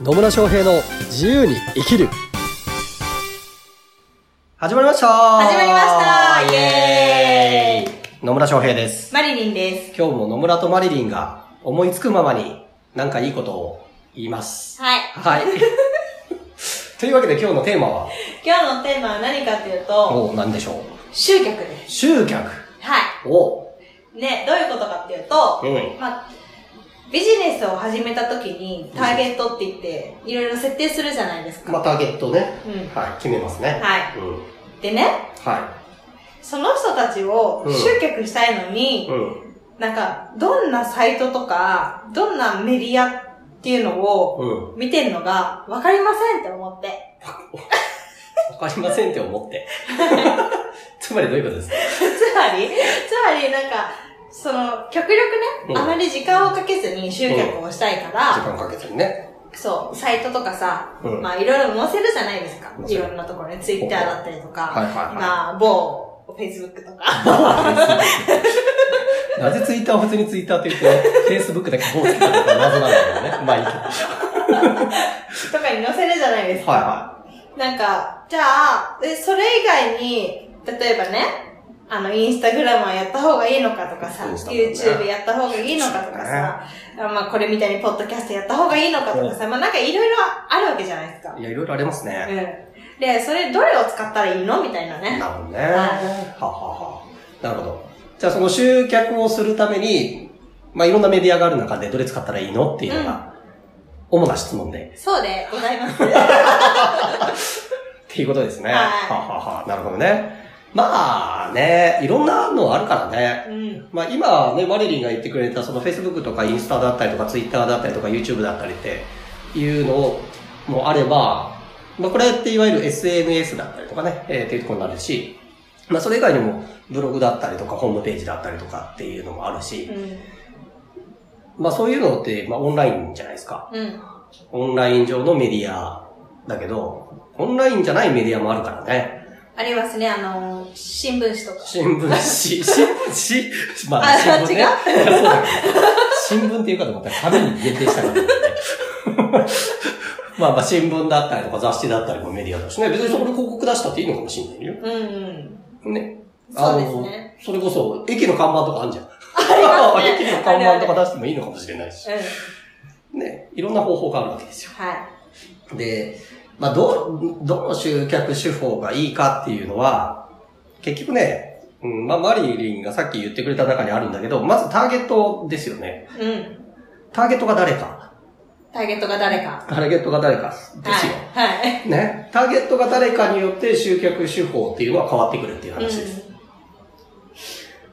野村翔平の自由に生きる始まりました始まりましたイエーイ野村翔平です。マリリンです。今日も野村とマリリンが思いつくままになんかいいことを言います。はい。はい。というわけで今日のテーマは、今日のテーマは何かっていうと、お何でしょう？集客です。集客。はおい。ね、どういうことかっていうと、うん。まあ、ビジネスを始めた時にターゲットって言って、いろいろ設定するじゃないですか。まあ、ターゲットね。うん。はい、決めますね。はい。うん。でね、はその人たちをうん集客したいのい。に、うん。なんか、どんなサイトとか、どんなメディアっていうのをうん。見てるのが分かりませんって思って。わかりませんって思って。つまりどういうことですか？つまり、つまりなんか、その、極力うんね、あまり時間をかけずに集客をしたいから、時間かけてね。そう、サイトとかさ、うんまあいろいろ載せるじゃないですか。載せるいろんなところに、ツイッターだったりとか、はいは某、フェイスブックとか。なぜツイッターを普通にツイッターって言って、フェイスブックだけこうつけたのか謎なんだけどね。まあいいけど。とかに載せるじゃないですか。はいはなんか、じゃあ、えそれ以外に、例えばね、あの、インスタグラムはやった方がいいのかとかさ、ね YouTube やった方がいいのかとかさ、あまあこれみたいにポッドキャストやった方がいいのかとかさ、まあなんかいろいろあるわけじゃないですかい。。いや、いろいろありますね。うん。で、それどれを使ったらいいのみたいなね。なるほどね。はははなるほど。じゃあその集客をするために、まあいろんなメディアがある中でどれ使ったらいいのっていうのが、主な質問で。そうでございます。っていうことですね。はいはははなるほどね。まあね、いろんなのあるからね。うん。まあ今ね、マリリンが言ってくれたその Facebook とかインスタだったりとか Twitter だったりとか YouTube だったりっていうのもあれば、まあこれっていわゆる SNS だったりとかね、えーっていうところになるし、まあそれ以外にもブログだったりとかホームページだったりとかっていうのもあるし、うん。まあそういうのってまあオンラインじゃないですか。うん。オンライン上のメディアだけど、オンラインじゃないメディアもあるからね。ありますね、あの、新聞紙とか。新聞紙、新聞紙、まあ、あ新聞ね。違う？新聞っていうかと思ったら紙に限定したからね。まあまあ、新聞だったりとか雑誌だったりもメディアだしね。別にそこで広告出したっていいのかもしれないよ。うんうん。ね。そうですね。それこそ、駅の看板とかあるじゃん。ありますね 駅の看板とか出してもいいのかもしれないし。うん。ね。いろんな方法があるわけですよ。はい。で、まあ、ど、どの集客手法がいいかっていうのは、結局ね、うん、まあ、マリリンがさっき言ってくれた中にあるんだけど、まずターゲットですよね。うん。ターゲットが誰か。ターゲットが誰か。ターゲットが誰かですよ。はい。はい。ね。ターゲットが誰かによって集客手法っていうのは変わってくるっていう話です。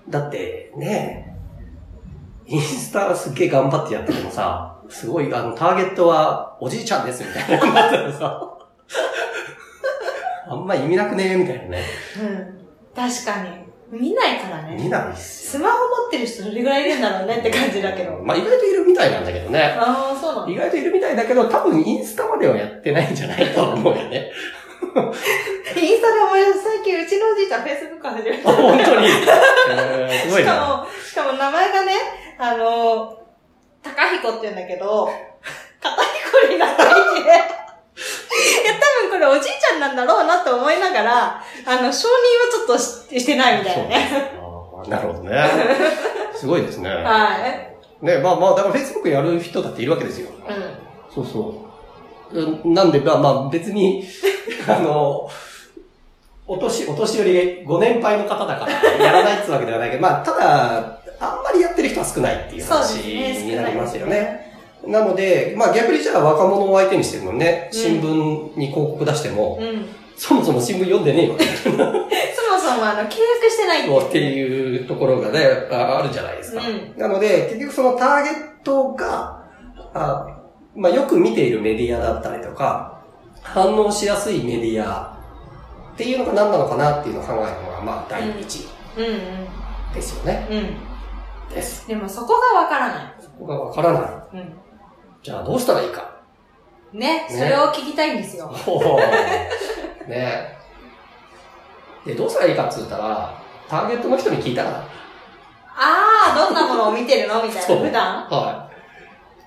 だって、ね、インスタすっげえ頑張ってやっててもさ、すごい、あの、ターゲットはおじいちゃんですみたいな。あんま意味なくねみたいなね。うん。確かに。見ないからね。見ないっすスマホ持ってる人どれぐらいいるんだろうねって感じだけど。まあ意外といるみたいなんだけどね。ああ、そうなんだ。意外といるみたいだけど、多分インスタまではやってないんじゃないと思うよね。インスタで思い出す。最近うちのおじいちゃんフェイスブック始めあた。本当に。えー、すごいな。しかも、しかも名前がね、あの、高彦って言うんだけど、片彦になっていて、いや、多分これおじいちゃんなんだろうなと思いながら、あの、承認はちょっとししてないみたいなね。なるほどね。すごいですね。はい。ね、まあまあ、だから Facebook やる人だっているわけですよ。うそうそう。うんなんで、まあまあ別に、あの、お年、お年寄りご年配の方だからやらないってわけではないけど、まあただ、あんまりやってる人は少ないっていう話ね。になりますよね。なので、まあ逆にじゃあ若者を相手にしてるのね、うん新聞に広告出しても、うん。そもそも新聞読んでねえわけ そもそもあの、契約してないよっていうところがね、ああるじゃないですか。うんなので、結局そのターゲットが、あまあ、よく見ているメディアだったりとか、反応しやすいメディアっていうのが何なのかなっていうのを考えるのが、まあ、第一うんうん。ですよね。うん。です。でもそこがわからない。そこがわからない。うん。じゃあどうしたらいいか。ね、ねそれを聞きたいんですよ。ねで、どうしたらいいかって言ったら、ターゲットの人に聞いたら、ああ、どんなものを見てるの？みたいな、そう普段？は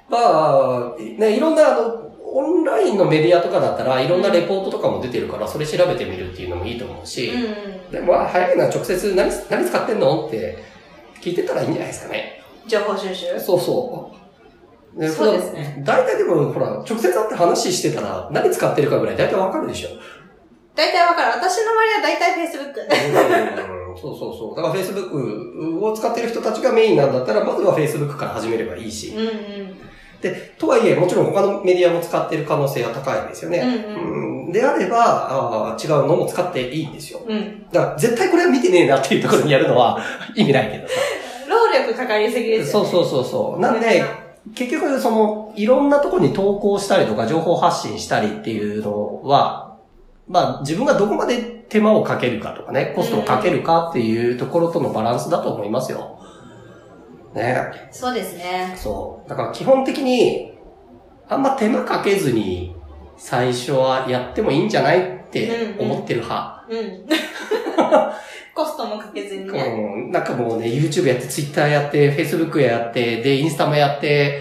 い。まあ、ね、いろんな、あの、オンラインのメディアとかだったらいろんなレポートとかも出てるから、それ調べてみるっていうのもいいと思うし、うんうん。でもまあ早いのは直接何、何使ってんの？って聞いてたらいいんじゃないですかね。情報収集？そうそう。でそうですね。大体でも、ほら、直接会って話してたら何使ってるかぐらい大体わかるでしょ。大体わかる。私の周りは大体 Facebook。うんそうそうそう。だから Facebook を使ってる人たちがメインなんだったら、まずは Facebook から始めればいいし。うんうん。で、とはいえ、もちろん他のメディアも使ってる可能性は高いですよね。うんうんであればあー、違うのも使っていいんですよ。うん。だから、絶対これは見てねえなっていうところにやるのは 意味ないけどさ。労力かかりすぎですよ、ね。そうそうそうそう。なんで、結局、その、いろんなところに投稿したりとか、情報発信したりっていうのは、まあ、自分がどこまで手間をかけるかとかね、コストをかけるかっていうところとのバランスだと思いますよ。ね。そうですね。そう。だから基本的に、あんま手間かけずに、最初はやってもいいんじゃないって思ってる派。うん。コストもかけずにね。うん、なんかもうね、YouTube やって、Twitter やって、Facebook やって、で、インスタもやって、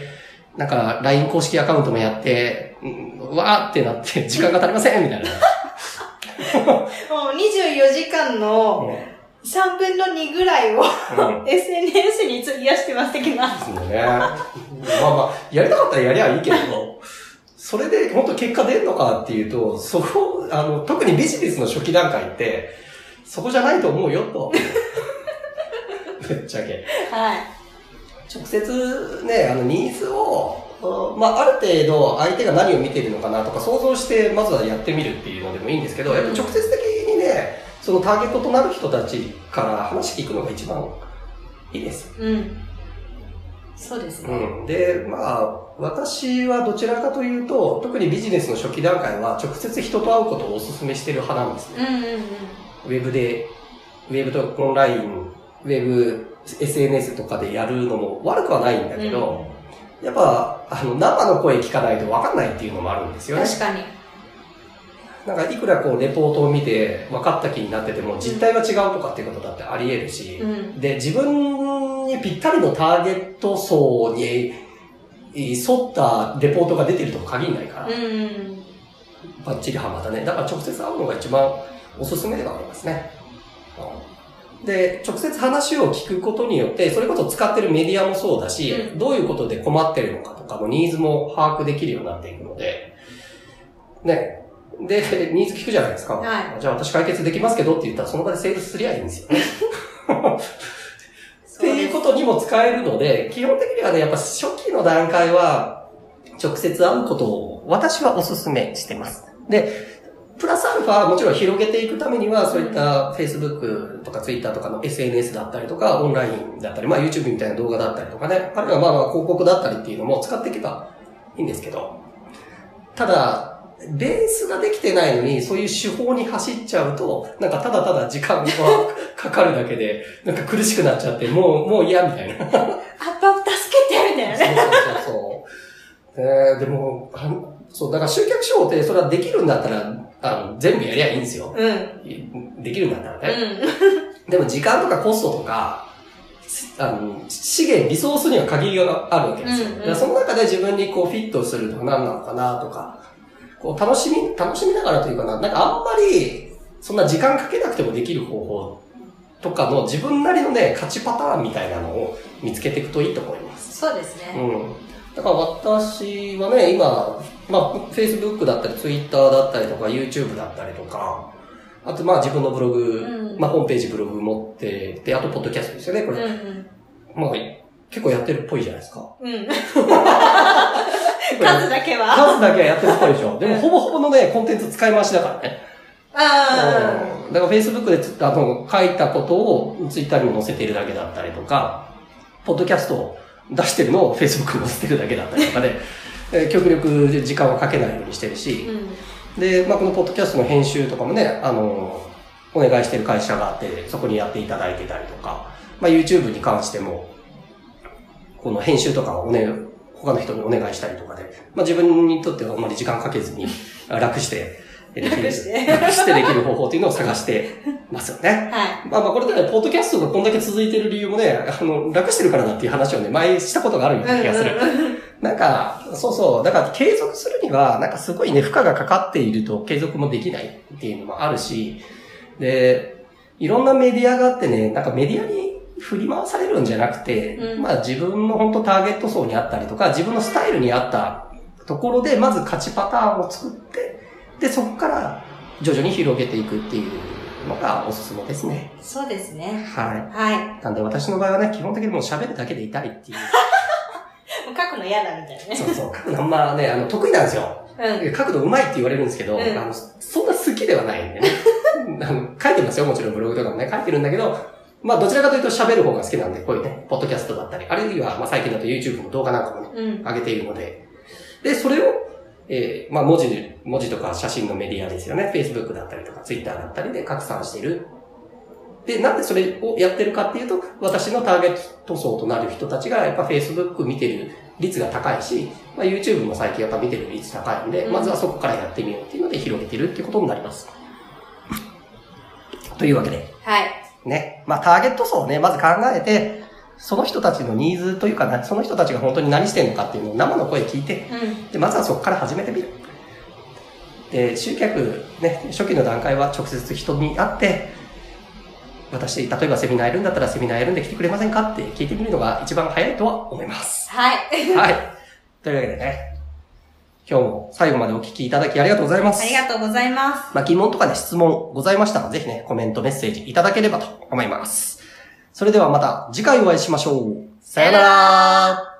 なんか LINE 公式アカウントもやって、うんうわーってなって、時間が足りませんみたいな。もう24時間の3分の2ぐらいをうん。SNS に費やしてます的な。ですよね。まあまあ、やりたかったらやりゃいいけど、それで本当結果出るのかっていうと、そこ、あの、特にビジネスの初期段階って、そこじゃないと思うよと。ぶっちゃけ。はい。直接ね、あの、ニーズを、うんまあ、ある程度相手が何を見てるのかなとか想像して、まずはやってみるっていうのでもいいんですけど、やっぱ直接的そのターゲットとなる人たちから話聞くのが一番いいです。うん。そうですね。うん。で、まあ、私はどちらかというと、特にビジネスの初期段階は直接人と会うことをお勧めしてる派なんですね。うんうんうん。ウェブで、ウェブとオンライン、ウェブ、SNS とかでやるのも悪くはないんだけど、やっぱ、あの、生の声聞かないと分かんないっていうのもあるんですよね。確かに。なんか、いくらこう、レポートを見て分かった気になってても、実態が違うとかっていうことだってあり得るし、うん。で、自分にぴったりのターゲット層に沿ったレポートが出てるとも限らないから、うんうん。バッチリハマったね。だから直接会うのが一番おすすめではありますね。うんで、直接話を聞くことによって、それこそ使ってるメディアもそうだし、うどういうことで困ってるのかとかのニーズも把握できるようになっていくので、ね。で、ニーズ聞くじゃないですか。はいじゃあ私解決できますけどって言ったらその場でセールスすりゃいいんですよね。っていうことにも使えるので、基本的にはね、やっぱ初期の段階は、直接会うことを私はお勧めしてます。で、プラスアルファもちろん広げていくためには、そういった Facebook とか Twitter とかの SNS だったりとか、オンラインだったり、まあ YouTube みたいな動画だったりとかね、あるいはまあまあ広告だったりっていうのも使っていけばいいんですけど、ただ、ベースができてないのに、そういう手法に走っちゃうと、なんかただただ時間が かかるだけで、なんか苦しくなっちゃって、もう、もう嫌みたいな。アップアップ助けてみたいなそうね。そうそうそう。えー、でも、そう、だから集客書ってそれはできるんだったら、あの、全部やりゃいいんですよ。うん。できるんだったらうね。ん。でも時間とかコストとか、あの、資源、リソースには限りがあるわけですよ。うんうんその中で自分にこうフィットするのは何なのかなとか、こう楽しみ、楽しみながらというかな、なんかあんまり、そんな時間かけなくてもできる方法とかの自分なりのね、勝ちパターンみたいなのを見つけていくといいと思います。そうですね。うん。だから私はね、今、まあ、Facebook だったり、Twitter だったりとか、YouTube だったりとか、あとまあ自分のブログ、うんまあホームページブログ持って、で、あとポッドキャストですよね、こうんうれ。ん。まあ結構やってるっぽいじゃないですか。うん。数だけは。数だけはやってるっぽいでしょ。でもほぼほぼのね、コンテンツ使い回しだからね。あうんだから Facebook でつあの書いたことを Twitter にも載せてるだけだったりとか、ポッドキャストを出してるのを Facebook に載せてるだけだったりとかで、えー極力時間をかけないようにしてるあ。しう、ん。で、まあ、このポッドキャストの編集とかもね、あの、お願いしてる会社があって、そこにやっていただいてたりとか、まあ、YouTube に関しても、この編集とかをね、他の人にお願いしたりとかで、まあ、自分にとってはあんまり時間かけずに、あ楽して、できる楽して楽してできる方法っていうのを探してますよね。はい。まあまあこれでね、ポッドキャストがこんだけ続いてる理由もね、あの、楽してるからだっていう話をね、前したことがあるような気がする。なんか、そうそう。だから継続するには、なんかすごいね、負荷がかかっていると継続もできないっていうのもあるし、で、いろんなメディアがあってね、なんかメディアに振り回されるんじゃなくて、うんまあ自分の本当ターゲット層にあったりとか、自分のスタイルに合ったところで、まず勝ちパターンを作って、で、そこから徐々に広げていくっていうのがおすすめですね。そうですね。ははい。い。なんで私の場合はね、基本的にもう喋るだけでいたいっていう。もう書くの嫌だみたいなね。そうそう。書くのあんまね、あの、得意なんですよ。うん。書くの上手いって言われるんですけど、うんあの、そんな好きではないんでね。あの書いてますよ、もちろんブログとかもね、書いてるんだけど、まあどちらかというと喋る方が好きなんで、こういうね、ポッドキャストだったり、あるいは、まあ最近だと YouTube の動画なんかもね、うん。上げているので、で、それを、えーまあ文字、文字とか写真のメディアですよね。Facebook だったりとか Twitter だったりで拡散している。で、なんでそれをやってるかっていうと、私のターゲット層となる人たちがやっぱ Facebook 見てる率が高いし、まあ、YouTube も最近やっぱ見てる率高いんで、うんまずはそこからやってみようっていうので広げてるっていうことになります。というわけで、はい。ね。まあ、ターゲット層をね、まず考えて、その人たちのニーズというかな、その人たちが本当に何してるのかっていうのを生の声聞いて、うん。で、まずはそこから始めてみる。で、集客、ね、初期の段階は直接人に会って、私、例えばセミナーやるんだったらセミナーやるんで来てくれませんかって聞いてみるのが一番早いとは思います。はい。はい。というわけでね、今日も最後までお聞きいただきありがとうございます。ありがとうございます。まあ、疑問とかね、質問ございましたら、ぜひね、コメント、メッセージいただければと思います。それではまた次回お会いしましょう。さよなら